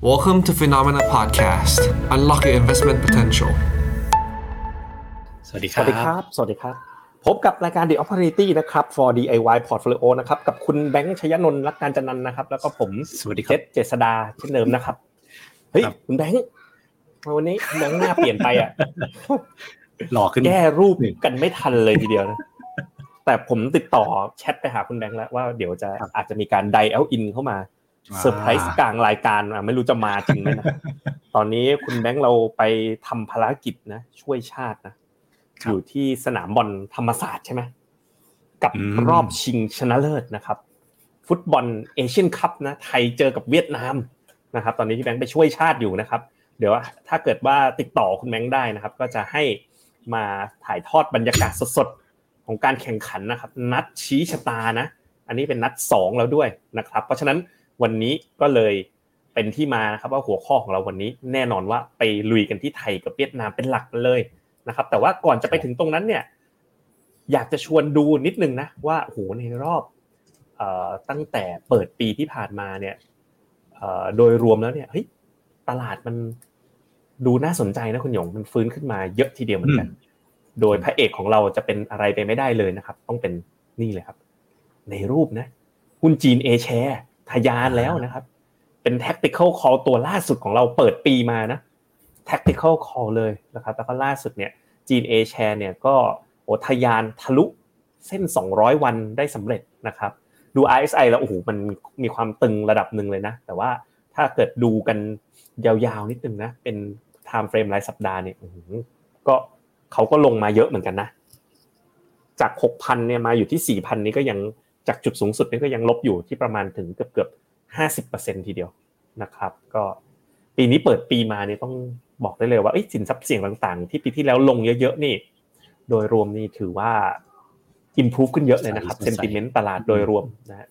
Welcome to Phenomena Podcast. Unlock your investment potential. สวัสดีคสรับวัสดีครับ สวัสดีครับ พบกับรายการ The Opportunity นะครับ for DIY Portfolio นะครับ กับคุณแบงค์ชยนนท์รักการจันนันท์นะครับ แล้วก็ผม สวัสดีคเจรับษเจษดาเช่นเดิมนะครับ เฮ้ยครับคุณแบงค์วันนี้คุณแบงค์หน้าเปลี่ยนไปอะ หล่อขึ้น แก้รูปกันไม่ทันเลยทีเดียวนะ แต่ผมติดต่อแชทไปหาคุณแบงค์แล้วว่าเดี๋ยวจะอาจจะมีการ dial in เข้ามา เซอร์ไพรส์กลางรายการอะไม่รู้จะมาจริงไหมนะตอนนี้คุณแบงค์เราไปทำภารกิจนะช่วยชาตินะอยู่ที่สนามบอลธรรมศาสตร์ใช่ไหมกับอืมรอบชิงชนะเลิศนะครับ ฟุตบอลเอเชียนคัพนะ ไทยเจอกับเวียดนามนะครับ ตอนนี้พี่แบงค์ไปช่วยชาติอยู่นะครับ เดี๋ยวถ้าเกิดว่าติดต่อคุณแบงค์ได้นะครับ ก็จะให้มาถ่ายทอดบรรยากาศสดๆของการแข่งขันนะครับ นัดชี้ชะตานะ อันนี้เป็นนัดสองแล้วด้วยนะครับ เพราะฉะนั้น วันนี้ก็เลยเป็นที่มานะครับว่าหัวข้อของเราวันนี้แน่นอนว่าไปลุยกันที่ไทยกับเวียดนามเป็นหลักเลยนะครับ แต่ว่าก่อนจะไปถึงตรงนั้นเนี่ย อยากจะชวนดูนิดนึงนะว่าโอ้โหในรอบอตั้งแต่เปิดปีที่ผ่านมาเนี่ยโดยรวมแล้วเนี่ยเฮ้ยตลาดมันดูน่าสนใจนะคุณหยงมันฟื้นขึ้นมาเยอะทีเดียวเหมือนกัน โดยพระเอกของเราจะเป็นอะไรไปไม่ได้เลยนะครับ ต้องเป็นนี่เลยครับ ในรูปนะหุ้นจีนเอแชร์ ทะยานแล้วนะครับ เป็น tactical call ตัวล่าสุดของเราเปิดปีมานะ tactical call เลยนะครับ แล้วก็ล่าสุดเนี่ยจีน A share เนี่ยก็โอทะยานทะลุเส้น 200 วันได้สำเร็จนะครับ ดู RSI แล้วโอ้โหมันมีความตึงระดับหนึ่งเลยนะ แต่ว่าถ้าเกิดดูกันยาวๆนิดนึงนะ เป็น time frame รายสัปดาห์เนี่ยก็เขาก็ลงมาเยอะเหมือนกันนะ จาก 6,000เนี่ยมาอยู่ที่ 4,000 นี้ก็ยัง จากจุดสูงสุดนี่ก็ยังลบอยู่ที่ประมาณถึงเกือบเกือบ50%ทีเดียวนะครับ ก็ปีนี้เปิดปีมาเนี่ยต้องบอกได้เลยว่าเอ้ยสินทรัพย์เสี่ยงต่างๆ ที่ปีที่แล้วลงเยอะๆนี่ โดยรวมนี่ถือว่า improve ขึ้นเยอะเลยนะครับใสๆ sentiment ตลาดโดยรวมนะฮะ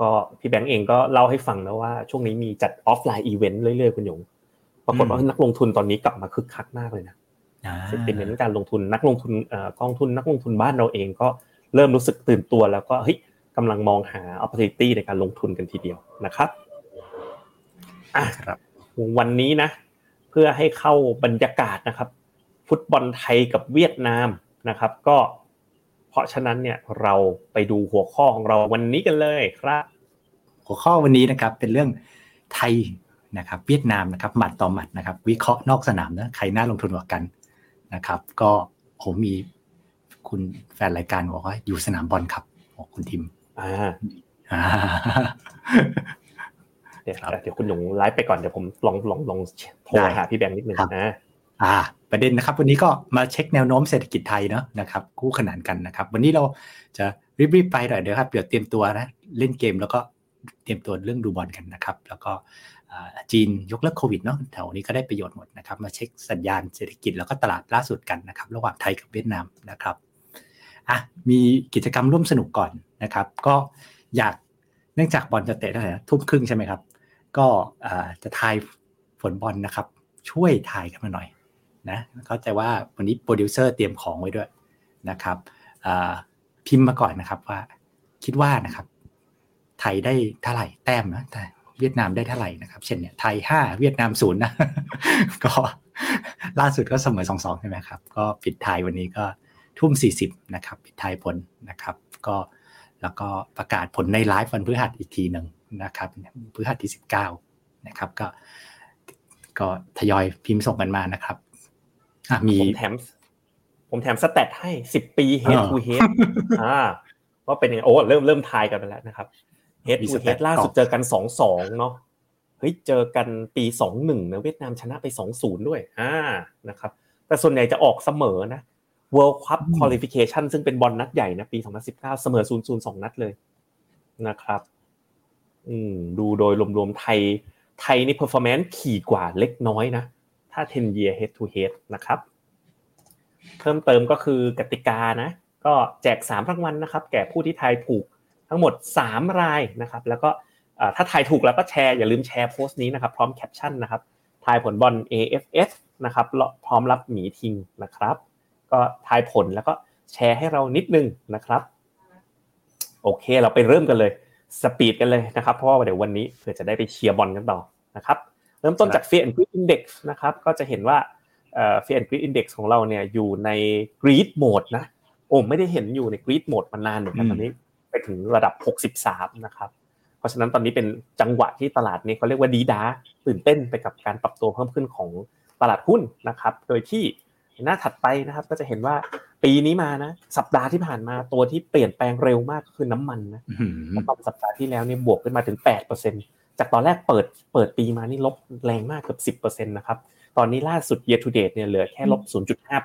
ก็พี่แบงก์เองก็เล่าให้ฟังแล้วว่า ช่วงนี้มีจัด offline event เรื่อยๆคุณหยง ปรากฏว่านักลงทุนตอนนี้กลับมาคึกคักมากเลยนะอ่า sentiment การลงทุนนักลงทุนเอ่อกองทุนนักลงทุนบ้านเราเองก็ เริ่มรู้สึกตื่นตัวแล้วก็เฮ้ยกำลังมองหา opportunity ในการลงทุนกันทีเดียวนะครับอะครับวันนี้นะ เพื่อให้เข้าบรรยากาศนะครับ ฟุตบอลไทยกับเวียดนามนะครับ ก็เพราะฉะนั้นเนี่ยเราไปดูหัวข้อของเราวันนี้กันเลยครับ หัวข้อวันนี้นะครับเป็นเรื่องไทยนะครับ เวียดนามนะครับหมัดต่อหมัดนะครับ วิเคราะห์นอกสนามนะใครน่าลงทุนกว่ากันนะครับ ก็ผมมี คุณแฟนรายการบอกว่าอยู่สนามบอลครับบอกคุณทิมอ่าอ่าเดี๋ยวครับเดี๋ยวคุณหยงไลฟ์ไปก่อนเดี๋ยวผมลองลองลองโทรได้หาพี่แบงค์นิดนึงครับนะอ่า ประเด็นนะครับ วันนี้ก็มาเช็คแนวโน้มเศรษฐกิจไทยเนาะนะครับคู่ขนานกันนะครับ วันนี้เราจะรีบๆไปหน่อยเดี๋ยวครับเดี๋ยวเตรียมตัวนะเล่นเกมแล้วก็เตรียมตัวเรื่องดูบอลกันนะครับ แล้วก็อ่าจีนยกเลิกโควิดเนาะแถวนี้ก็ได้ประโยชน์หมดนะครับ มาเช็คสัญญาณเศรษฐกิจแล้วก็ตลาดล่าสุดกันนะครับ ระหว่างไทยกับเวียดนามนะครับ อะมีกิจกรรมร่วมสนุกก่อนนะครับ ก็อยากเนื่องจากบอลจะเตะเท่าไหร่ทุ่มครึ่งใช่ไหมครับ ก็จะทายผลบอลนะครับ ช่วยทายกันมาหน่อยนะเข้าใจว่าวันนี้โปรดิวเซอร์เตรียมของไว้ด้วยนะครับพิมพ์มาก่อนนะครับว่าคิดว่านะครับ ไทยได้เท่าไหร่แต้มนะแต่เวียดนามได้เท่าไหร่นะครับ เช่นเนี่ยไทยห้าเวียดนามศูนย์นะก็ล่าสุดก็เสมอสองสองใช่ไหมครับ ก็ปิดท้ายวันนี้ก็ ทุ่มสี่สิบนะครับปิดท้ายผลนะครับ ก็แล้วก็ประกาศผลในไลฟ์วันพฤหัสอีกทีหนึ่งนะครับพฤหัสที่สิบเก้านะครับ ก็ก็ทยอยพิมพ์ส่งกันมานะครับอะมีผมแถม ผมแถม stat ให้สิบปี head อ่า to head อ่าว่าเป็นยังไงโอ้เริ่มเริ่มทายกันไปแล้วนะครับ head มี to stat head ล่าสุดตอนเจอกันสองสองเนาะเฮ้ยเจอกันปีสองหนึ่งนะเวียดนามชนะไปสองศูนย์ด้วยอ่านะครับ แต่ส่วนใหญ่จะออกเสมอนะ World Cup Qualification ซึ่งเป็นบอลนัดใหญ่นะปี 2019 เสมอ 0 0 2 นัดเลยนะครับ อืมดูโดยรวมๆไทย ไทยนี่ performance ขี่กว่าเล็กน้อยนะ ถ้า 10 year head to head นะครับ เพิ่มเติมก็คือกติกานะ ก็แจก 3 รางวัลนะครับ แก่ผู้ที่ทายถูกทั้งหมด 3 รายนะครับ แล้วก็เอ่อถ้าทายถูกแล้วก็แชร์ อย่าลืมแชร์โพสต์นี้นะครับ พร้อมแคปชั่นนะครับ ทายผลบอล AFS นะครับแล้วพร้อมรับหมีทิงนะครับ ก็ทายผลแล้วก็แชร์ให้เรานิดนึงนะครับ โอเค เราไปเริ่มกันเลยสปีดกันเลยนะครับ เพราะว่าเดี๋ยววันนี้เผื่อจะได้ไปเชียร์บอลกันต่อนะครับเริ่มต้นจาก Fear and Greed Index นะครับก็จะเห็นว่าเอ่อ Fear and Greed Index ของเราเนี่ยอยู่ใน Greed Mode นะโอ้ไม่ได้เห็นอยู่ใน Greed Mode มานานเหมือนกันตอนนี้ไปถึงระดับ 63 นะครับ เพราะฉะนั้นตอนนี้เป็นจังหวะที่ตลาดนี้เขาเรียกว่าดีดาตื่นเต้นไปกับการปรับตัวเพิ่มขึ้นของตลาดหุ้นนะครับ โดยที่ หน้าถัดไปนะครับ ก็จะเห็นว่าปีนี้มานะสัปดาห์ที่ผ่านมาตัวที่เปลี่ยนแปลงเร็วมากก็คือน้ำมันนะอืมน้ำมันสัปดาห์ที่แล้วเนี่ยบวกขึ้นมาถึง8%จากตอนแรกเปิดเปิดปีมานี่ลบแรงมากเกือบ10%นะครับตอนนี้ล่าสุด year to date เนี่ยเหลือแค่ลบ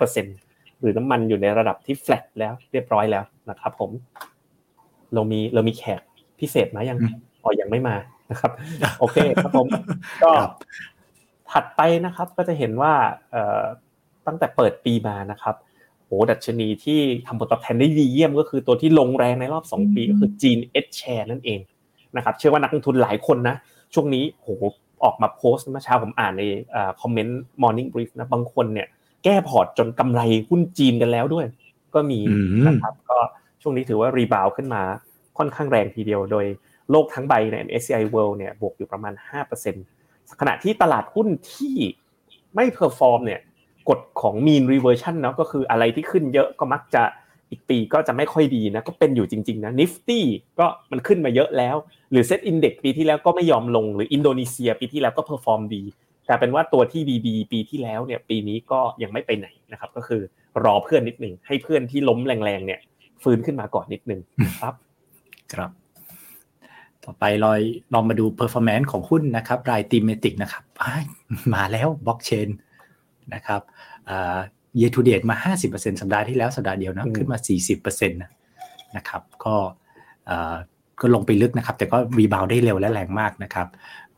0.5%หรือน้ำมันอยู่ในระดับที่ flat แล้วเรียบร้อยแล้วนะครับผมเรามีเรามีแขกพิเศษมายังอ๋อยังไม่มานะครับ โอเคครับผมก็ครับถัดไปนะครับก็จะเห็นว่าเอ่อ ตั้งแต่เปิดปีมานะครับโหดัชนีที่ทำผลตอบแทนได้ดีเยี่ยมก็คือตัวที่ลงแรงในรอบ 2 ปีก็คือจีนเอชแชร์นั่นเองนะครับเชื่อว่านักลงทุนหลายคนนะช่วงนี้โหออกมาโพสต์เมื่อเช้าผมอ่านในคอมเมนต์ Morning Brief นะบางคนเนี่ยแก้พอร์ตจนกำไรหุ้นจีนกันแล้วด้วย ก็มีอืมนะครับก็ช่วงนี้ถือว่า rebound ขึ้นมาค่อนข้างแรงทีเดียวโดยโลกทั้งใบใน MSCI World เนี่ยบวกอยู่ประมาณ 5%ขณะที่ตลาดหุ้นที่ไม่ perform เนี่ย กฎของ mean reversion เนาะก็คืออะไรที่ขึ้นเยอะก็มักจะอีกปีก็จะไม่ค่อยดีนะก็เป็นอยู่จริงๆนะ Nifty ก็มันขึ้นมาเยอะแล้ว หรือ Set Index ปีที่แล้วก็ไม่ยอมลงหรืออินโดนีเซียปีที่แล้วก็ perform ดีแต่เป็นว่าตัวที่ BB ปีที่แล้วเนี่ยปีนี้ก็ยังไม่ไปไหนนะครับ ก็คือรอเพื่อนนิดหนึ่งให้เพื่อนที่ล้มแรงๆเนี่ย ฟื้นขึ้นมาก่อนนิดหนึ่งครับ ครับ ต่อไปลอยลองมาดู performance ของหุ้นนะครับราย thematic นะครับมาแล้วบล็อกเชน นะครับอ่า year to date มา 50%สัปดาห์ที่แล้วสัปดาห์เดียวนะอืมขึ้นมา 40%นะนะครับก็อ่าก็ลงไปลึกนะครับ แต่ก็ rebound ได้เร็วและแรงมากนะครับ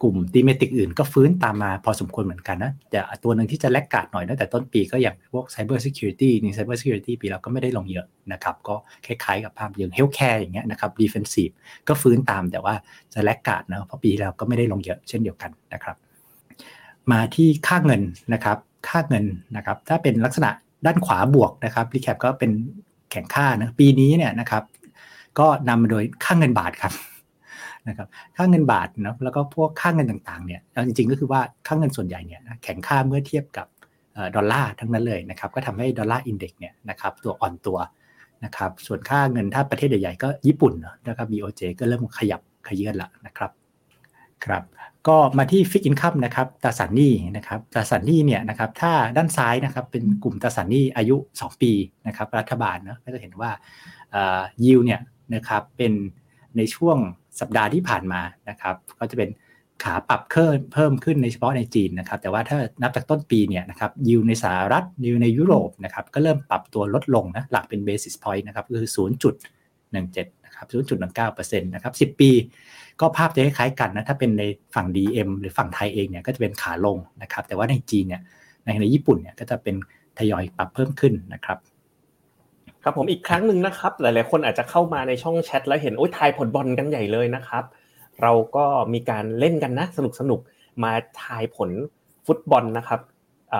กลุ่มตีเมติกอื่นก็ฟื้นตามมาพอสมควรเหมือนกันนะแต่ตัวหนึ่งที่จะแลกกาดหน่อยตั้งแต่ต้นปีก็อย่างพวก Cyber Security นี่ Cyber Security ปีเราก็ไม่ได้ลงเยอะนะครับ ก็คล้ายๆกับภาพอย่าง Healthcare อย่างเงี้ยนะครับ Defensive ก็ฟื้นตามแต่ว่าจะแลกกาดนะเพราะปีที่แล้วก็ไม่ได้ลงเยอะเช่นเดียวกันนะครับ มาที่ค่าเงินนะครับ ค่าเงินนะครับ ถ้าเป็นลักษณะด้านขวาบวกนะครับรีแคปก็เป็นแข่งค่านะปีนี้เนี่ยนะครับก็นำมาโดยค่าเงินบาทครับนะครับค่าเงินบาทนะแล้วก็พวกค่าเงินต่างๆเนี่ยจริงๆก็คือว่าค่าเงินส่วนใหญ่เนี่ยแข็งค่าเมื่อเทียบกับดอลลาร์ทั้งนั้นเลยนะครับก็ทำให้ดอลลาร์ index เนี่ยนะครับตัวอ่อนตัวนะครับส่วนค่าเงินถ้าประเทศใหญ่ๆก็ญี่ปุ่นนะนะครับ BOJ ก็เริ่มขยับขยื่นละนะครับ ครับก็มาที่ fixed income นะครับตราสารหนี้นะครับตราสารหนี้เนี่ยนะครับถ้าด้านซ้ายนะครับเป็นกลุ่มตราสารหนี้อายุ 2 ปีนะครับรัฐบาลเนอะก็จะเห็นว่ายิวเนี่ยนะครับเป็นในช่วงสัปดาห์ที่ผ่านมานะครับก็จะเป็นขาปรับเพิ่มเพิ่มขึ้นในเฉพาะในจีนนะครับแต่ว่าถ้านับจากต้นปีเนี่ยนะครับยิวในสหรัฐยิวในยุโรปนะครับก็เริ่มปรับตัวลดลงนะหลักเป็น basis point นะครับก็คือ 0.17 นะครับ0.19%นะครับ10 ปี ก็ภาพจะคล้ายๆกันนะถ้าเป็นในฝั่ง DM หรือฝั่งไทยเองเนี่ยก็จะเป็นขาลงนะครับแต่ว่าในจีนเนี่ยในในญี่ปุ่นเนี่ยก็จะเป็นทยอยปรับเพิ่มขึ้นนะครับครับผมอีกครั้งหนึ่งนะครับ หลายๆ คนอาจจะเข้ามาในช่องแชทแล้วเห็นโอ้ยทายผลบอลกันใหญ่เลยนะครับ เราก็มีการเล่นกันนะสนุกสนุกมาทายผลฟุตบอลนะครับเ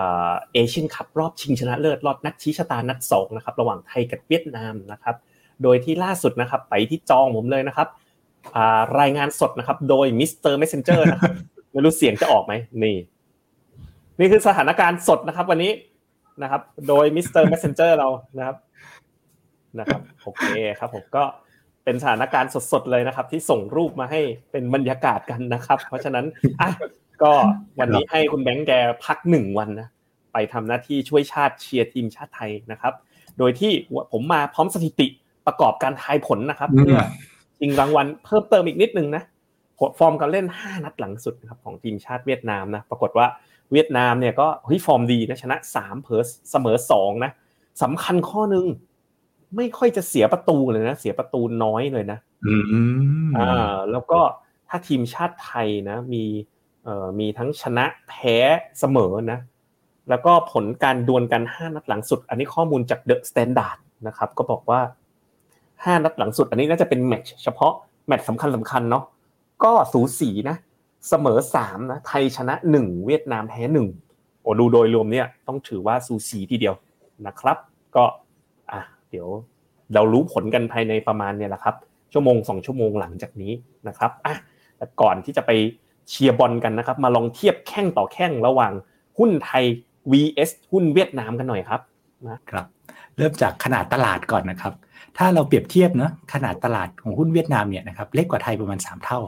อเชียนคัพรอบชิงชนะเลิศรอบนัดชี้ชะตานัดสองนะครับระหว่างไทยกับเวียดนามนะครับ โดยที่ล่าสุดนะครับไปที่จอผมเลยนะครับรายงานสดนะครับ โดย Mr. Messenger นะครับไม่รู้เสียงจะออกไหมนี่ นี่คือสถานการณ์สดนะครับ วันนี้นะครับ โดย Mr. Messenger เรานะครับนะครับโอเคครับ ผมก็เป็นสถานการณ์สดๆเลยนะครับ ที่ส่งรูปมาให้เป็นบรรยากาศกันนะครับ เพราะฉะนั้นอะก็วันนี้ให้คุณแบงค์แกพักหนึ่งวันนะไปทำหน้าที่ช่วยชาติเชียร์ทีมชาติไทยนะครับ โดยที่ผมมาพร้อมสถิติ ประกอบการทายผลนะครับอืมเพื่อชิงรางวัลเพิ่มเติมอีกนิดนึงนะฟอร์มการเล่น 5 นัดหลังสุดนะครับของทีมชาติเวียดนามนะปรากฏว่าเวียดนามเนี่ยก็เฮ้ยฟอร์มดีนะชนะ3เพอเสมอ2นะสำคัญข้อหนึ่งไม่ค่อยจะเสียประตูเลยนะเสียประตูน้อยเลยนะอืมอ่าแล้วก็ถ้าทีมชาติไทยนะ มีเอ่อมีทั้งชนะแพ้เสมอนะ แล้วก็ผลการดวลกัน 5 นัดหลังสุด อันนี้ข้อมูลจาก The Standardนะครับ ก็บอกว่า 5 นัดหลังสุด อันนี้น่าจะเป็นแมตช์เฉพาะแมตช์สำคัญสำคัญเนาะก็สูสีนะเสมอ3นะไทยชนะ 1 เวียดนามแพ้1โอ้ดูโดยรวมเนี่ยต้องถือว่าสูสีทีเดียวนะครับ ก็อะเดี๋ยวเรารู้ผลกันภายในประมาณเนี่ยแหละครับ ชั่วโมงสองชั่วโมงหลังจากนี้นะครับอะแต่ก่อนที่จะไปเชียร์บอลกันนะครับ มาลองเทียบแข้งต่อแข้งระหว่างหุ้นไทย vs หุ้นเวียดนามกันหน่อยครับนะครับ เริ่มจากขนาดตลาดก่อนนะครับ ถ้าเราเปรียบเทียบเนาะขนาดตลาดของหุ้นเวียดนามเนี่ยนะครับเล็กกว่าไทยประมาณ 3 เท่า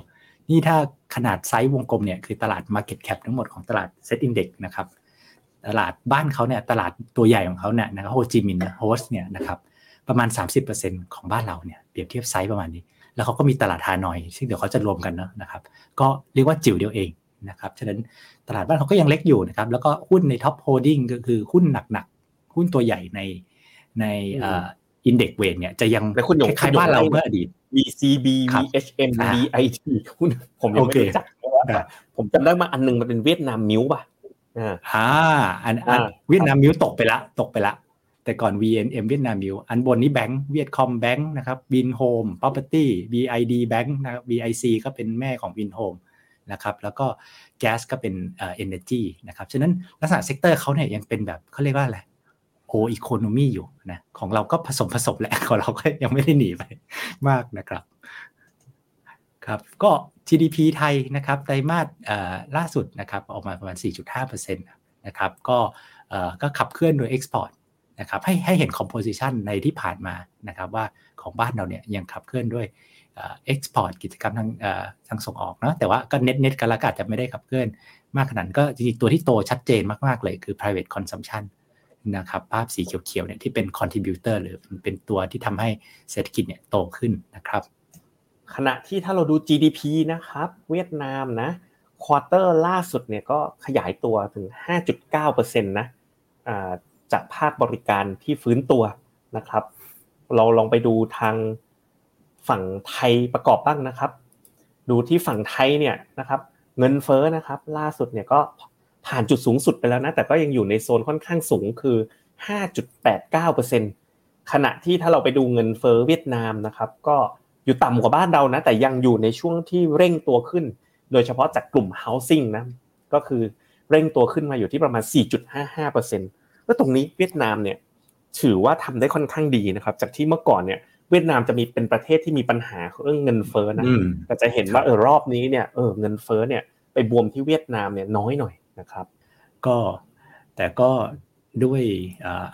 นี่ถ้าขนาดไซส์วงกลมเนี่ยคือตลาด Market Cap ทั้งหมดของตลาด Set Index นะครับตลาดบ้านเขาเนี่ยตลาดตัวใหญ่ของเขาเนี่ยนะครับโฮจิมินห์ HOSE เนี่ยนะครับประมาณ 30%ของบ้านเราเนี่ยเปรียบเทียบไซส์ประมาณนี้ แล้วเขาก็มีตลาดฮานอย ซึ่งเดี๋ยวเขาจะรวมกันเนาะนะครับ ก็เรียกว่าจิ๋วเดียวเองนะครับฉะนั้นตลาดบ้านเขาก็ยังเล็กอยู่นะครับแล้วก็หุ้นใน top holding ก็คือหุ้นหนักๆหุ้นตัวใหญ่ใน ใน index weight เนี่ยจะยังคล้ายบ้านเราเมื่ออดีต VCB VHM VIC หุ้นผมยังไม่รู้จักผมจำได้มาอันนึงมันเป็นเวียดนามมิวป่ะอ่าอันเวียดนามมิวตกไปละตกไปละ แต่ก่อน VNM เวียดนามมิวอันบนนี้แบงค์ Vietcombank นะครับ Vinhomes property BID Bank นะครับ VIC ก็เป็นแม่ของ Vinhomes นะครับแล้วก็แก๊สก็เป็นเอ่อ energy นะครับฉะนั้นลักษณะ sector เขาเนี่ยยังเป็นแบบเขาเรียกว่าอะไร old economy อยู่นะของเราก็ผสมผสมแหละของเราก็ยังไม่ได้หนีไปมากนะครับครับก็ GDP ไทยนะครับไตรมาสล่าสุดนะครับออกมาประมาณ 4.5%นะครับก็ก็ขับเคลื่อนโดย Export นะครับให้ให้เห็น composition ในที่ผ่านมานะครับว่าของบ้านเราเนี่ยยังขับเคลื่อนด้วย export กิจกรรมทางทางส่งออกเนาะแต่ว่าก็ net net กันละกันจะไม่ได้ขับเคลื่อนมากขนาดก็จริงๆตัวที่โตชัดเจนมากๆเลยคือ private consumption นะครับภาพสีเขียวๆเนี่ยที่เป็น contributor หรือเป็นตัวที่ทำให้เศรษฐกิจเนี่ยโตขึ้นนะครับ ขณะที่ถ้าเราดู GDP นะครับ เวียดนามนะ quarter ล่าสุดเนี่ยก็ขยายตัวถึง 5.9%นะจากภาคบริการที่ฟื้นตัวนะครับ เราลองไปดูทางฝั่งไทยประกอบบ้างนะครับ ดูที่ฝั่งไทยเนี่ยนะครับ เงินเฟ้อนะครับ ล่าสุดเนี่ยก็ ผ่านจุดสูงสุดไปแล้วนะ แต่ก็ยังอยู่ในโซนค่อนข้างสูงคือ 5.89%ขณะที่ถ้าเราไปดูเงินเฟ้อเวียดนามนะครับ ก็อยู่ต่ำกว่าบ้านเรานะ แต่ยังอยู่ในช่วงที่เร่งตัวขึ้น โดยเฉพาะจากกลุ่ม housing นะ ก็คือเร่งตัวขึ้นมาอยู่ที่ประมาณ 4.55%แล้วตรงนี้เวียดนามเนี่ยถือว่าทำได้ค่อนข้างดีนะครับ จากที่เมื่อก่อนเนี่ยเวียดนามจะมีเป็นประเทศที่มีปัญหาเรื่องเงินเฟ้อนะแต่จะเห็นว่าเออรอบนี้เนี่ยเออเงินเฟ้อเนี่ยไปบวมที่เวียดนามเนี่ยน้อยหน่อย นะครับ ก็แต่ก็ด้วย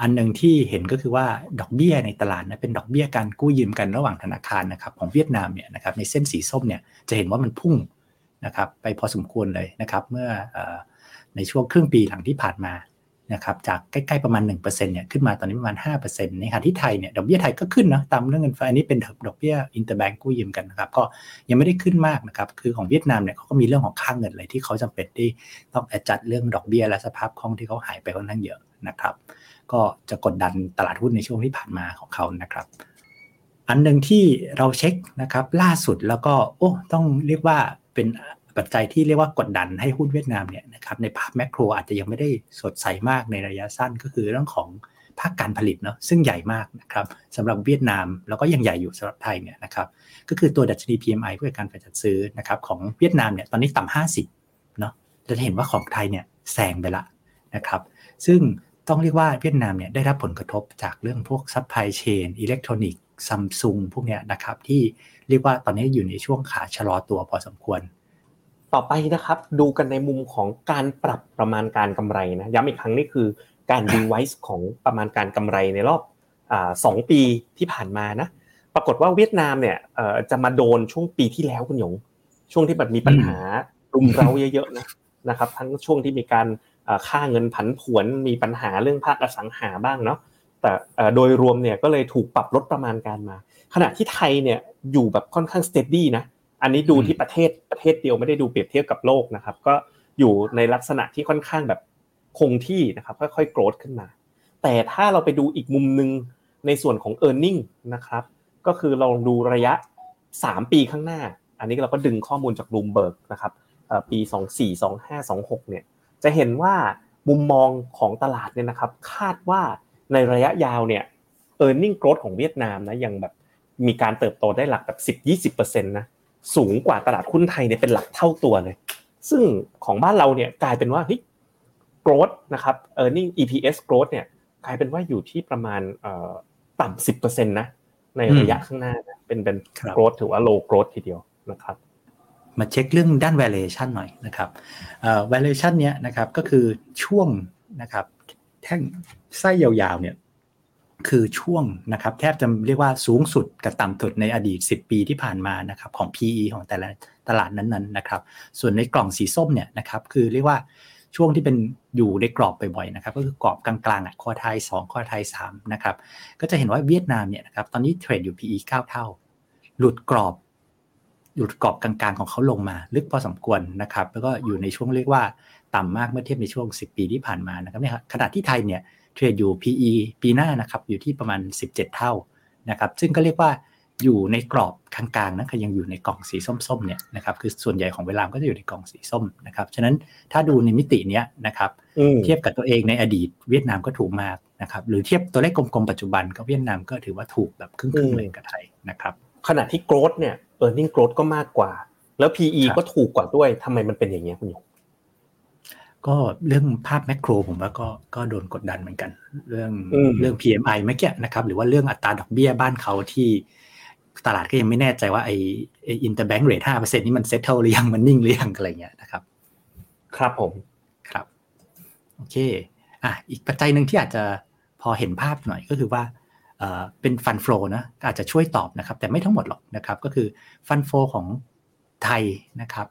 อันหนึ่งที่เห็นก็คือว่าดอกเบี้ยในตลาดนะเป็นดอกเบี้ยการกู้ยืมกันระหว่างธนาคารนะครับของเวียดนามเนี่ยนะครับในเส้นสีส้มเนี่ยจะเห็นว่ามันพุ่งนะครับไปพอสมควรเลยนะครับเมื่อในช่วงครึ่งปีหลังที่ผ่านมา นะครับจากใกล้ๆประมาณ 1%เนี่ยขึ้นมาตอนนี้ประมาณ 5%ในขณะที่ไทยเนี่ยดอกเบี้ยไทยก็ขึ้นนะตามเรื่องเงินเฟ้ออันนี้เป็นดอกเบี้ยอินเตอร์แบงก์กู้ยืมกันนะครับก็ยังไม่ได้ขึ้นมากนะครับคือของเวียดนามเนี่ยเขาก็มีเรื่องของค่างเงินอะไรที่เขาจำเป็นที่ต้องจัดเรื่องดอกเบี้ยและสภาพคล่องที่เขาหายไปค่อนข้างเยอะนะครับก็จะกดดันตลาดหุ้นในช่วงที่ผ่านมาของเขานะครับอันหนึ่งที่เราเช็คนะครับล่าสุดแล้วก็โอ้ต้องเรียกว่าเป็น ปัจจัยที่เรียกว่ากดดันให้หุ้นเวียดนามเนี่ยนะครับในภาพแมกโรอาจจะยังไม่ได้สดใสมากในระยะสั้นก็คือเรื่องของภาคการผลิตเนาะซึ่งใหญ่มากนะครับสำหรับเวียดนามแล้วก็ยังใหญ่อยู่สำหรับไทยเนี่ยนะครับก็คือตัวดัชนี PMI เพื่อการจัดซื้อนะครับของเวียดนามเนี่ยตอนนี้ต่ำห้าสิบเนาะจะเห็นว่าของไทยเนี่ยแซงไปละนะครับซึ่งต้องเรียกว่าเวียดนามเนี่ยได้รับผลกระทบจากเรื่องพวก supply chain อิเล็กทรอนิกส์ซัมซุงพวกเนี้ยนะครับที่เรียกว่าตอนนี้อยู่ในช่วงขาชะลอตัวพอสมควร ต่อไปนะครับ ดูกันในมุมของการปรับประมาณการกำไรนะย้ำอีกครั้งนี่คือการดีไวซ์ของประมาณการกำไรในรอบสองปีที่ผ่านมานะปรากฏว่าเวียดนามเนี่ยจะมาโดนช่วงปีที่แล้วคุณหยง ช่วงที่แบบมีปัญหารุมเร้าเยอะๆนะนะครับ ทั้งช่วงที่มีการค่าเงินผันผวนมีปัญหาเรื่องภาคอสังหาบ้างเนาะแต่โดยรวมเนี่ยก็เลยถูกปรับลดประมาณการมา ขณะที่ไทยเนี่ยอยู่แบบค่อนข้างสเตดี้นะ อันนี้ดูที่ประเทศประเทศเดียวไม่ได้ดูเปรียบเทียบกับโลกนะครับ ก็อยู่ในลักษณะที่ค่อนข้างแบบคงที่นะครับ ค่อยๆโกรธขึ้นมา แต่ถ้าเราไปดูอีกมุมหนึ่งในส่วนของ e a r n i n g นะครับ ก็คือเราดูระยะ 3 ปีข้างหน้า อันนี้เราก็ดึงข้อมูลจาก Bloomberg นะครับปี 24 25 26 เนี่ย จะเห็นว่ามุมมองของตลาดเนี่ยนะครับ คาดว่าในระยะยาวเนี่ย e a r n i n g growth ของเวียดนามนะยังแบบมีการเติบโตได้หลักแบบ 10-20%นะ สูงกว่าตลาดหุ้นไทยเนี่ยเป็นหลักเท่าตัวเลย ซึ่งของบ้านเราเนี่ยกลายเป็นว่าเฮ้ย growth นะครับ earning EPS growth เนี่ยกลายเป็นว่าอยู่ที่ประมาณต่ำสิบเปอร์เซ็นต์นะในระยะข้างหน้าเป็นเป็น growth ถือว่า low growth ทีเดียวนะครับมาเช็คเรื่องด้าน valuation หน่อยนะครับเอ่อ valuation เนี้ยนะครับก็คือช่วงนะครับแท่งไส้ยาวๆเนี่ย คือช่วงนะครับแทบจะเรียกว่าสูงสุดกับต่ำสุดในอดีต 10 ปีที่ผ่านมานะครับของ PE ของแต่ละตลาดนั้นๆนะครับ ส่วนในกล่องสีส้มเนี่ยนะครับคือเรียกว่าช่วงที่เป็นอยู่ในกรอบบ่อยๆนะครับก็คือกรอบกลางๆอะคอไทย2คอไทย3นะครับก็จะเห็นว่าเวียดนามเนี่ยนะครับตอนนี้เทรดอยู่ PE 9 เท่า หลุดกรอบหลุดกรอบกลางๆของเขาลงมา ลึกพอสมควรนะครับแล้วก็อยู่ในช่วงเรียกว่าต่ำมากเมื่อเทียบในช่วง 10 ปีที่ผ่านมานะครับเนี่ยขณะที่ไทยเนี่ย เทรดอยู่ PE ปีหน้านะครับอยู่ที่ประมาณ 17 เท่านะครับซึ่งก็เรียกว่าอยู่ในกรอบกลางๆนะคือยังอยู่ในกล่องสีส้มๆเนี่ยนะครับคือส่วนใหญ่ของเวลาก็จะอยู่ในกล่องสีส้มนะครับฉะนั้นถ้าดูในมิติเนี้ยนะครับเทียบกับตัวเองในอดีตเวียดนามก็ถูกมากนะครับหรือเทียบตัวเลขกลมๆปัจจุบันก็เวียดนามก็ถือว่าถูกแบบครึ่งๆเลยกับไทยนะครับขณะที่ growth เนี่ย earning growth ก็มากกว่า แล้ว PE ครับก็ถูกกว่าด้วยทำไมมันเป็นอย่างเงี้ยคุณหยง ก็เรื่องภาพแมกโรผมว่าก็ก็โดนกดดันเหมือนกัน เรื่องอืมเรื่อง PMI เมื่อกี้นะครับหรือว่าเรื่องอัตราดอกเบี้ยบ้านเขาที่ตลาดก็ยังไม่แน่ใจว่าไอไอ interbank rate ห้าเปอร์เซ็นต์นี่มัน settle หรือยังมันนิ่งหรือยังอะไรเงี้ยนะครับ ครับผมครับโอเคอะอีกปัจจัยหนึ่งที่อาจจะพอเห็นภาพหน่อยก็คือว่าเอ่อเป็น fund flow นะก็อาจจะช่วยตอบนะครับ แต่ไม่ทั้งหมดหรอกนะครับ ก็คือ fund flow ของไทยนะครับ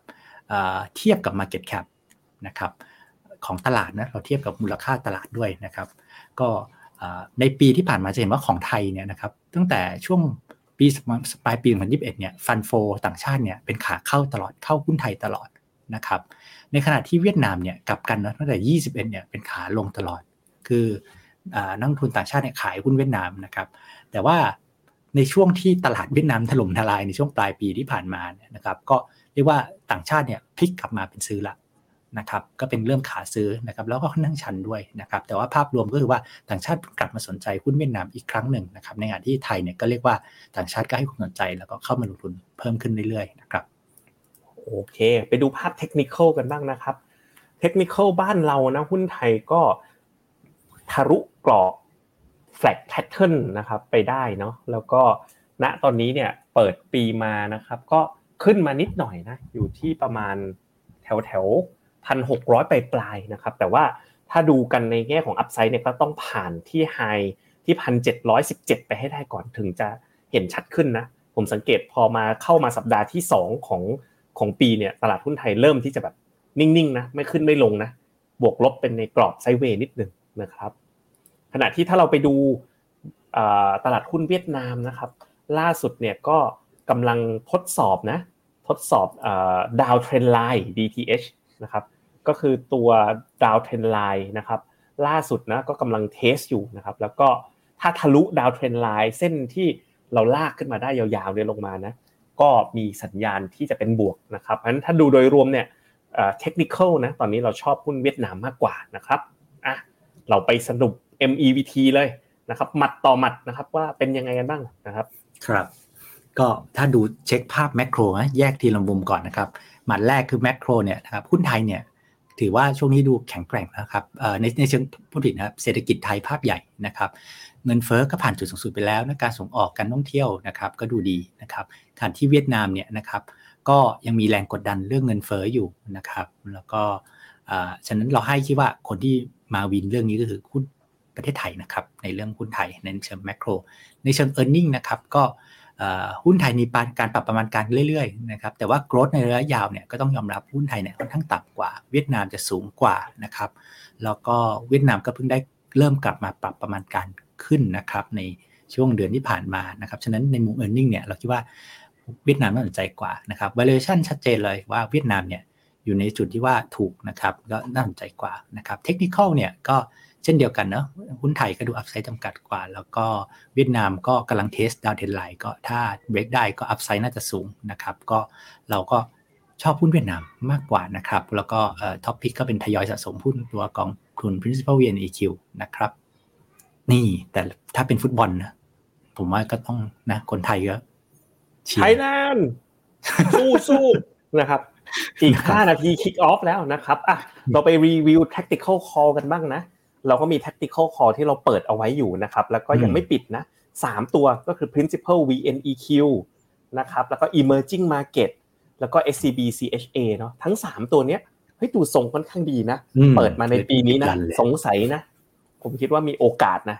เอ่อเทียบกับ Market Cap นะครับ ของตลาดนะเราเทียบกับมูลค่าตลาดด้วยนะครับ ก็ในปีที่ผ่านมาจะเห็นว่าของไทยเนี่ยนะครับตั้งแต่ช่วงปีปลายปี 2021 เนี่ยฟันโฟต่างชาติเนี่ยเป็นขาเข้าตลอดเข้าหุ้นไทยตลอดนะครับในขณะที่เวียดนามเนี่ยกลับกันนะตั้งแต่ 21 เนี่ยเป็นขาลงตลอด คืออนักทุนต่างชาติเนี่ยขายหุ้นเวียดนามนะครับ แต่ว่าในช่วงที่ตลาดเวียดนามถล่มทลายในช่วงปลายปีที่ผ่านมาเนี่ยนะครับ ก็เรียกว่าต่างชาติเนี่ยพลิกกลับมาเป็นซื้อละ นะครับก็เป็นเริ่มขาซื้อนะครับแล้วก็ค่อนข้างชันด้วยนะครับแต่ว่าภาพรวมก็คือว่าต่างชาติกลับมาสนใจหุ้นเวียดนามอีกครั้งหนึ่งนะครับในขณะที่ไทยเนี่ยก็เรียกว่าต่างชาติก็ให้ความสนใจแล้วก็เข้ามาลงทุนเพิ่มขึ้นเรื่อยๆนะครับโอเค ไปดูภาพเทคนิคอลกันบ้างนะครับเทคนิคอลบ้านเรานะหุ้นไทยก็ทะลุกรอบ flat pattern นะครับไปได้เนาะแล้วก็ณตอนนี้เนี่ยเปิดปีมานะครับ ก็ขึ้นมานิดหน่อยนะอยู่ที่ประมาณแถวแถว พันหกร้อยปลายๆนะครับแต่ว่าถ้าดูกันในแง่ของอัพไซด์เนี่ยก็ต้องผ่านที่ไฮที่พันเจ็ดร้อยสิบเจ็ดไปให้ได้ก่อนถึงจะเห็นชัดขึ้นนะผมสังเกตพอมาเข้ามาสัปดาห์ที่สองของของปีเนี่ยตลาดหุ้นไทยเริ่มที่จะแบบนิ่งๆนะไม่ขึ้นไม่ลงนะบวกลบเป็นในกรอบไซเวย์นิดหนึ่งนะครับขณะที่ถ้าเราไปดูตลาดหุ้นเวียดนามนะครับล่าสุดเนี่ยก็กำลังทดสอบนะทดสอบ downtrend line DTH นะครับก็คือตัว downtrend line นะครับล่าสุดนะก็กำลัง test อยู่นะครับแล้วก็ถ้าทะลุ downtrend line เส้นที่เราลากขึ้นมาได้ยาวๆเนี่ยลงมานะก็มีสัญญาณที่จะเป็นบวกนะครับเพราะฉะนั้นถ้าดูโดยรวมเนี่ยเทคนิคนะตอนนี้เราชอบหุ้นเวียดนามมากกว่านะครับอะเราไปสรุป MEVT เลยนะครับหมัดต่อหมัดนะครับว่าเป็นยังไงกันบ้างนะครับ ครับ ก็ถ้าดูเช็คภาพแมกโรนะแยกทีละมุมก่อนนะครับ หมัดแรกคือแมกโรเนี่ยนะครับหุ้นไทยเนี่ยถือว่าช่วงนี้ดูแข็งแกร่งนะครับในในเชิงผู้ผลิตนะครับเศรษฐกิจไทยภาพใหญ่นะครับเงินเฟ้อก็ผ่านจุดสูงสุดไปแล้วนะการส่งออกการท่องเที่ยวนะครับก็ดูดีนะครับขณะที่เวียดนามเนี่ยนะครับก็ยังมีแรงกดดันเรื่องเงินเฟ้ออยู่นะครับแล้วก็ฉะนั้นเราให้คิดว่าคนที่มาวินเรื่องนี้ก็คือหุ้นประเทศไทยนะครับในเรื่องหุ้นไทยในเชิงแมกโรในเชิง e a r n i n g นะครับก็ หุ้นไทยมีการปรับประมาณการเรื่อยๆนะครับแต่ว่า growth ในระยะยาวเนี่ยก็ต้องยอมรับหุ้นไทยเนี่ยค่อนข้างต่ำกว่า เวียดนามจะสูงกว่านะครับแล้วก็เวียดนามก็เพิ่งได้เริ่มกลับมาปรับประมาณการขึ้นนะครับในช่วงเดือนที่ผ่านมานะครับฉะนั้นในมุม e a r n i n g เนี่ยเราคิดว่าเวียดนามน่าสนใจกว่านะครับ valuation ชัดเจนเลยว่าเวียดนามเนี่ยอยู่ในจุดที่ว่าถูกนะครับก็น่าสนใจกว่านะครับเทคนิคเนี่ยก็ เช่นเดียวกันเนาะหุ้นไทยก็ดู upside จำกัดกว่า แล้วก็เวียดนามก็กำลัง test downtrend line ก็ถ้าเบรกได้ก็ upside น่าจะสูงนะครับ ก็เราก็ชอบหุ้นเวียดนามมากกว่านะครับ แล้วก็ top pick ก็เป็นทยอยสะสมหุ้นตัวกองทุน Principal VNEQ นะครับ นี่แต่ถ้าเป็นฟุตบอลนะผมว่าก็ต้องนะ คนไทยก็ไทยร์แลนด์สู้สู้นะครับ อีก 5 นาทีคิกออฟแล้วนะครับอะเราไปรีวิว tactical call กันบ้างนะ เราก็มี tactical call ที่เราเปิดเอาไว้อยู่นะครับ แล้วก็ยังไม่ปิดนะสามตัวก็คือ principal VNEQ นะครับ แล้วก็ emerging market แล้วก็ SCB CHA เนาะทั้ง 3 ตัวเนี้ยเฮ้ยดูทรงค่อนข้างดีนะ เปิดมาในปีนี้นะสงสัยนะ ผมคิดว่ามีโอกาสนะ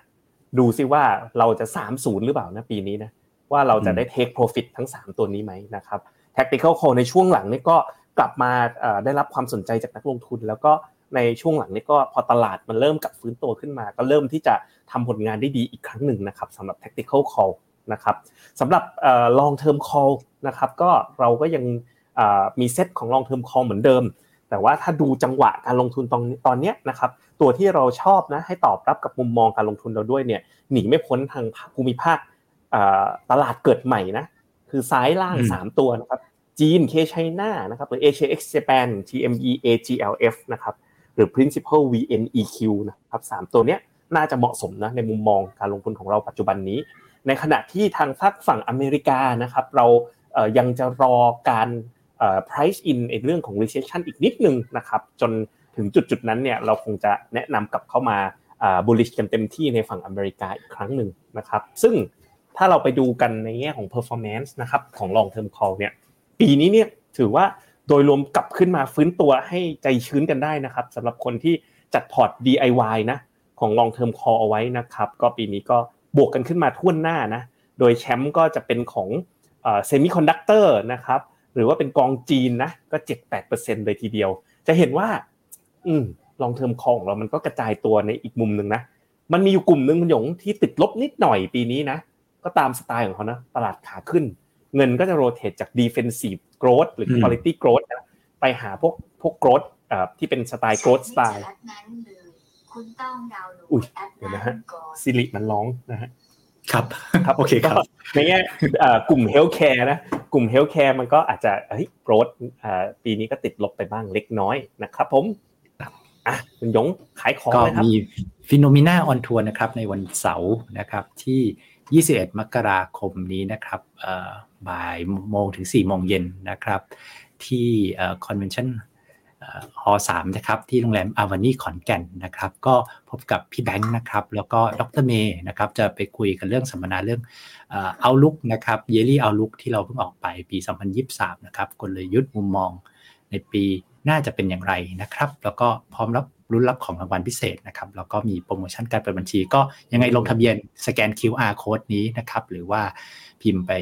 ดูซิว่าเราจะ 3-0 หรือเปล่านะปีนี้นะ ว่าเราจะได้ take profit ทั้ง 3 ตัวนี้ไหมนะครับ tactical call ในช่วงหลังนี่ก็กลับมาได้รับความสนใจจากนักลงทุน แล้วก็ ในช่วงหลังนี้ก็พอตลาดมันเริ่มกลับฟื้นตัวขึ้นมา ก็เริ่มที่จะทำผลงานได้ดีอีกครั้งหนึ่งนะครับสำหรับ tactical call นะครับสำหรับ long term call นะครับก็เราก็ยังมีเซตของ long term call เหมือนเดิม แต่ว่าถ้าดูจังหวะการลงทุนตอนตอนนี้นะครับตัวที่เราชอบนะให้ตอบรับกับมุมมองการลงทุนเราด้วยเนี่ยหนีไม่พ้นทางภูมิภาคตลาดเกิดใหม่นะคือซ้ายล่าง 3 ตัวนะครับจีนเคไชน่านะครับหรือ Asia X Japan TME AGLF นะครับ หรือ Principal VNEQ นะครับสามตัวเนี้ยน่าจะเหมาะสมนะในมุมมองการลงทุนของเราปัจจุบันนี้ ในขณะที่ทางฝั่งฝั่งอเมริกานะครับเรายังจะรอการ price in ในเรื่องของ recession อีกนิดนึงนะครับจนถึงจุดจุดนั้นเนี่ยเราคงจะแนะนำกลับเข้ามา bullish กันเต็มที่ในฝั่งอเมริกาอีกครั้งหนึ่งนะครับซึ่งถ้าเราไปดูกันในแง่ของ performance นะครับของ long term call เนี่ยปีนี้เนี่ยถือว่า โดยรวมกลับขึ้นมาฟื้นตัวให้ใจชื้นกันได้นะครับสำหรับคนที่จัดพอร์ต DIY นะของ long term call เอาไว้นะครับ ก็ปีนี้ก็บวกกันขึ้นมาท่วนหน้านะโดยแชมป์ก็จะเป็นของเซมิคอนดักเตอร์นะครับหรือว่าเป็นกองจีนนะก็ 7-8%เลยทีเดียว จะเห็นว่า อืม long-term core ของเรามันก็กระจายตัวในอีกมุมหนึ่งนะ มันมีอยู่กลุ่มหนึ่งคุณหยงที่ติดลบนิดหน่อยปีนี้นะ ก็ตามสไตล์ของเขานะ ตลาดขาขึ้น เงินก็จะ rotate จาก defensive growth หรือ quality growth ไปหาพวกพวก growth ที่เป็นสไตล์ growth style คุณต้องดาวน์โหลดอุ้ยแอปเดี๋ยวนั้นะนฮะก่อน Siri มันร้องนะฮะครับครับโอเคครับก็ในแง่กลุ่ม healthcare นะกลุ่ม healthcare มันก็อาจจะเฮ้ย growth ปีนี้ก็ติดลบไปบ้างเล็กน้อยนะครับผมอะคุณยงขายของก็เลยครับมี Finnomena on tour นะครับในวันเสาร์นะครับที่ 21 มกราคมนี้นะครับ บ่ายโมงถึง4โมงเย็นนะครับ ที่ convention hall สามนะครับ ที่โรงแรมอาวานีขอนแก่นนะครับ ก็พบกับพี่แบงค์นะครับ แล้วก็ดรเมย์นะครับ จะไปคุยกันเรื่องสัมมนาเรื่องเอาลุกนะครับเยลี่เอาลุกที่เราเพิ่งออกไปปี 2023 นะครับกลยุทธ์มุมมองในปีน่าจะเป็นอย่างไรนะครับ แล้วก็พร้อมรับ รุ่นรับของรางวัลพิเศษนะครับแล้วก็มีโปรโมชั่นการเปิดบัญชี ก็ยังไงลงทะเบียนสแกน QR code นี้นะครับหรือว่าพิมพ์ไป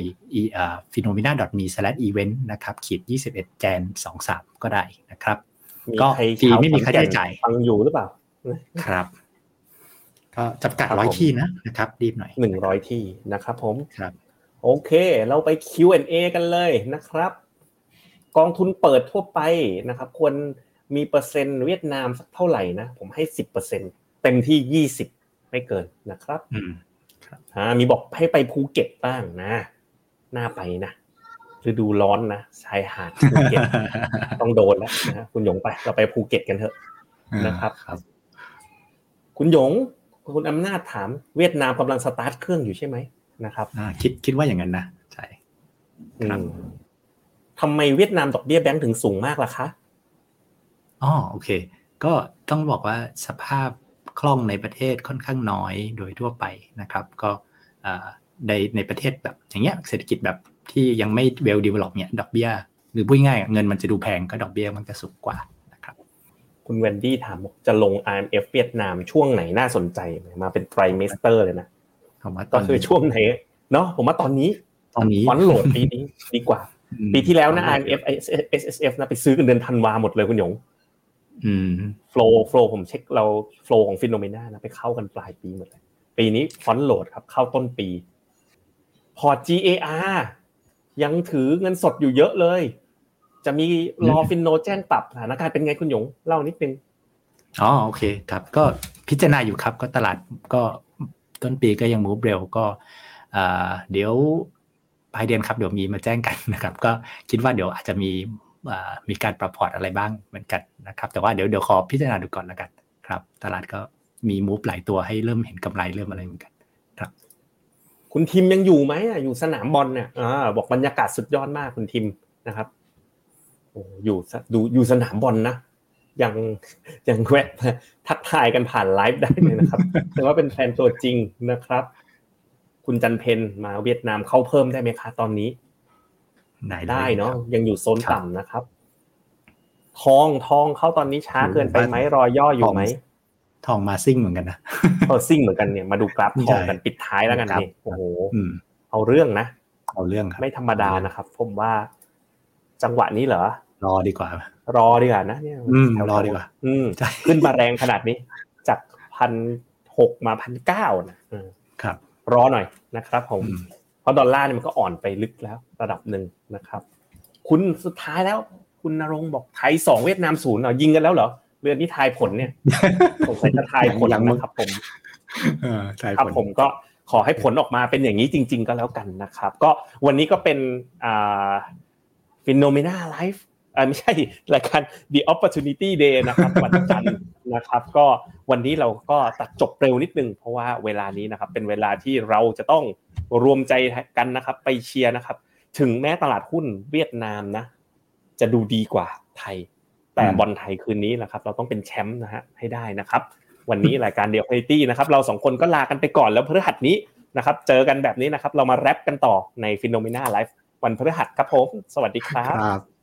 phenomena.me/event นะครับขีด21แจน23 ก็ได้นะครับ ก็ใครฟรีไม่มีค่าใช้จ่ายฟังอยู่หรือเปล่าครับ ก็จำกัดครับร้อยผมที่นะนะครับรีบหน่อยหนึ่งร้อยที่นะครับผมครับ โอเค เราไป Q&A กันเลยนะครับ กองทุนเปิดทั่วไปนะครับ ควร มีเปอร์เซ็นต์เวียดนามสักเท่าไหร่นะผมให้สิบเปอร์เซ็นเต็มที่ยี่สิบไม่เกินนะครับอืมอ่ามีบอกให้ไปภูเก็ตบ้างนะน่าไปนะฤดูร้อนนะชายหาดภูเก็ตต้องโดนแล้วนะคุณหยงไปเราไปภูเก็ตกันเถอะนะครับครับคุณหยงคุณอำนาจถามเวียดนามกำลังสตาร์ทเครื่องอยู่ใช่ไหมนะครับอ่าคิดคิดว่าอย่างนั้นนะใช่ครับอืมทำไมเวียดนามดอกเบี้ยแบงก์ถึงสูงมากล่ะคะ อ๋อโอเค ก็ต้องบอกว่าสภาพคล่องในประเทศค่อนข้างน้อยโดยทั่วไปนะครับ ก็อ่าในในประเทศแบบอย่างเงี้ยเศรษฐกิจแบบที่ยังไม่ well develop เนี่ยดอกเบี้ยหรือพูดง่ายๆเงินมันจะดูแพงก็ดอกเบี้ยมันจะสูงกว่านะครับ คุณเวนดี้ถามบอกจะลง IMF เวียดนามช่วงไหนน่าสนใจมาเป็น trimester เลยนะผมว่าตก็อนคือช่วงไหนเนาะผมว่าตอนนี้ตอนนี้ front load ปีนี้ดีกว่าอืมปีที่แล้วนะ RMF SSF นะไปซื้อกันเดือนธันวาหมดเลยคุณหยงอืม flow flow ผมเช็คเรา flow ของ Finnomena นะไปเข้ากันปลายปีหมดเลยปีนี้ front load ครับ เข้าต้นปีพอร์ต GAR ยังถือเงินสดอยู่เยอะเลย จะมีรอ Finno แจ้งปรับสถานการณ์เป็นไงคุณหยงเล่านิดนึงอ๋อโอเคครับ ก็พิจารณาอยู่ครับ ก็ตลาดก็ต้นปีก็ยัง move เร็วก็อ่าเดี๋ยวปลายเดือนครับเดี๋ยวมีมาแจ้งกันนะครับ ก็คิดว่าเดี๋ยวอาจจะมีอ่า มีการปรับพอร์ตอะไรบ้างเหมือนกันนะครับ แต่ว่าเดี๋ยวเดี๋ยวขอพิจารณาดูก่อนแล้วกันครับ ตลาดก็มีมูฟหลายตัวให้เริ่มเห็นกำไรเริ่มอะไรเหมือนกัน ครับ คุณทิมยังอยู่ไหมอะอยู่สนามบอลเนี่ยอ่าบอกบรรยากาศสุดยอดมากคุณทิมนะครับโอ้อยู่ดูอยู่สนามบอลนะยังยังแวะทักทายกันผ่านไลฟ์ได้เลยนะครับแต่ว่าเป็นแฟนตัวจริงนะครับ คุณจันเพนมาเวียดนามเข้าเพิ่มได้ไหมคะตอนนี้ ไหนลยได้เนาะครับยังอยู่โซนครับต่ำนะครับ ทองทองเข้าตอนนี้ช้าเกินไปไหมรอย่ออยู่ไหมทองมาซิ่งเหมือนกันนะเออซิ่งเหมือนกันเนี่ยมาดูกราฟทองกันใช่ปิดท้ายแล้วกันครับนี่โอ้โหอืมเอาเรื่องนะเอาเรื่องครับไม่ธรรมดานะครับ ผมว่า จังหวะนี้เหรอรอดีกว่า รอดีกว่านะเนี่ยอืมแถๆรอดีกว่า อืมใช่ขึ้นมาแรงขนาดนี้ จากพันหกมาพันเก้านะอืมครับ รอหน่อยนะครับผมอืมเพ ราะดอลลาร์เนี่ยมันก็อ่อนไปลึกแล้วระดับหนึ่งนะครับ คุณสุดท้ายแล้วคุณนรงค์บอกไทยสองเวียดนามศูนย์เหรอยิงกันแล้วเหรอเรือนที่ทายผลเนี่ยสงสัยจะทายผลยังมึงนะครับผมเออใช่ครับผลผมก็ขอให้ผลออกมาเป็นอย่างนี้จริง ๆ ก็แล้วกันนะครับ ก็วันนี้ก็เป็นอ่า Finnomena Live ไม่ใช่รายการ The Opportunity Day นะครับวันจันทร์นะครับ ก็วันนี้เราก็ตัดจบเร็วนิดนึงเพราะว่าเวลานี้นะครับเป็นเวลาที่เราจะต้องรวมใจกันนะครับ ไปเชียร์นะครับ ถึงแม้ตลาดหุ้นเวียดนามนะ จะดูดีกว่าไทย แต่บอลไทยคืนนี้นะครับ เราต้องเป็นแชมป์นะฮะให้ได้นะครับ วันนี้รายการเดียวพ a ตี้นะครับ เราสองคนก็ลากันไปก่อนแล้วพฤหัสนี้นะครับ เจอกันแบบนี้นะครับ เรามาแรปกันต่อในฟิโนเมนาไลฟ์วันพฤหัสครับผมสวัสดีครับ